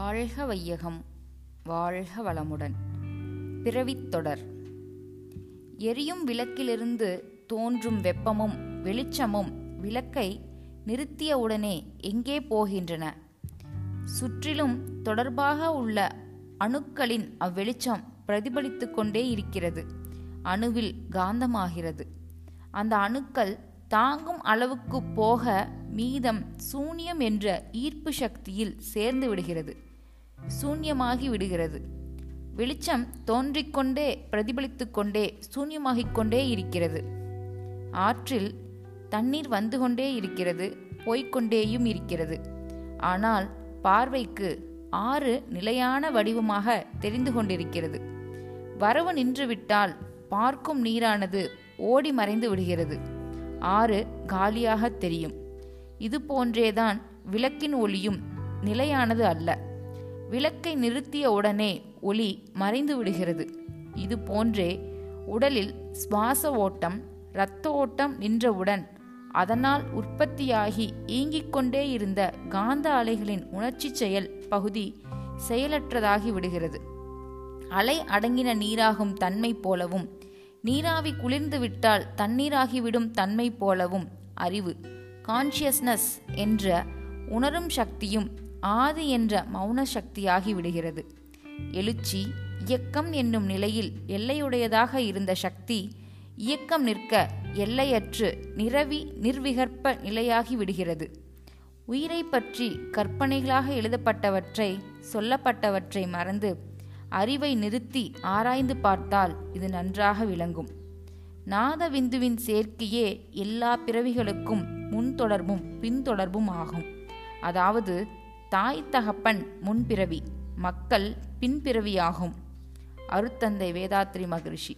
வாழ்க வையகம் வாழ்க வளமுடன். பிறவித் தொடர். எரியும் விளக்கிலிருந்து தோன்றும் வெப்பமும் வெளிச்சமும் விளக்கை நிறுத்தியவுடனே எங்கே போகின்றன? சுற்றிலும் தொடர்பாக உள்ள அணுக்களின் அவ்வெளிச்சம் பிரதிபலித்து கொண்டே இருக்கிறது. அணுவில் காந்தமாகிறது. அந்த அணுக்கள் தாங்கும் அளவுக்கு போக மீதம் சூனியம் என்ற ஈர்ப்பு சக்தியில் சேர்ந்து விடுகிறது. சூன்யமாகி விடுகிறது. வெளிச்சம் தோன்றிக்கொண்டே பிரதிபலித்து கொண்டே சூன்யமாகிக் கொண்டே இருக்கிறது. ஆற்றில் தண்ணீர் வந்து கொண்டே இருக்கிறது போய்க்கொண்டேயும் இருக்கிறது. ஆனால் பார்வைக்கு ஆறு நிலையான வடிவமாக தெரிந்து கொண்டிருக்கிறது. வரவு நின்றுவிட்டால் பார்க்கும் நீரானது ஓடி மறைந்து விடுகிறது. ஆறு காலியாக தெரியும். இது போன்றேதான் விளக்கின் ஒளியும் நிலையானது அல்ல. விளக்கை நிறுத்திய உடனே ஒளி மறைந்து விடுகிறது. இது போன்றே உடலில் சுவாச ஓட்டம் இரத்த ஓட்டம் நின்றவுடன் அதனால் உற்பத்தியாகி இயங்கிக் கொண்டே இருந்த காந்த அலைகளின் உணர்ச்சி செயல் பகுதி செயலற்றதாகி விடுகிறது. அலை அடங்கின நீராகும் தன்மை போலவும் நீராவி குளிர்ந்து விட்டால் தண்ணீராகிவிடும் தன்மை போலவும் அறிவு கான்ஷியஸ்னஸ் என்ற உணரும் சக்தியும் ஆதி என்ற மௌன சக்தியாகி விடுகிறது. எழுச்சி இயக்கம் என்னும் நிலையில் எல்லையுடையதாக இருந்த சக்தி இயக்கம் நிற்க எல்லையற்று நிரவி நிர்விகற்ப நிலையாகி விடுகிறது. உயிரை பற்றி கற்பனைகளாக எழுதப்பட்டவற்றை சொல்லப்பட்டவற்றை மறந்து அறிவை நிறுத்தி ஆராய்ந்து பார்த்தால் இது நன்றாக விளங்கும். நாதவிந்துவின் சேர்க்கையே எல்லா பிறவிகளுக்கும் முன்தொடர்பும் பின்தொடர்பும் ஆகும். அதாவது தாய் தகப்பன் முன்பிறவி மக்கள் பின்பிறவியாகும். அருத்தந்தை வேதாத்ரி மகரிஷி.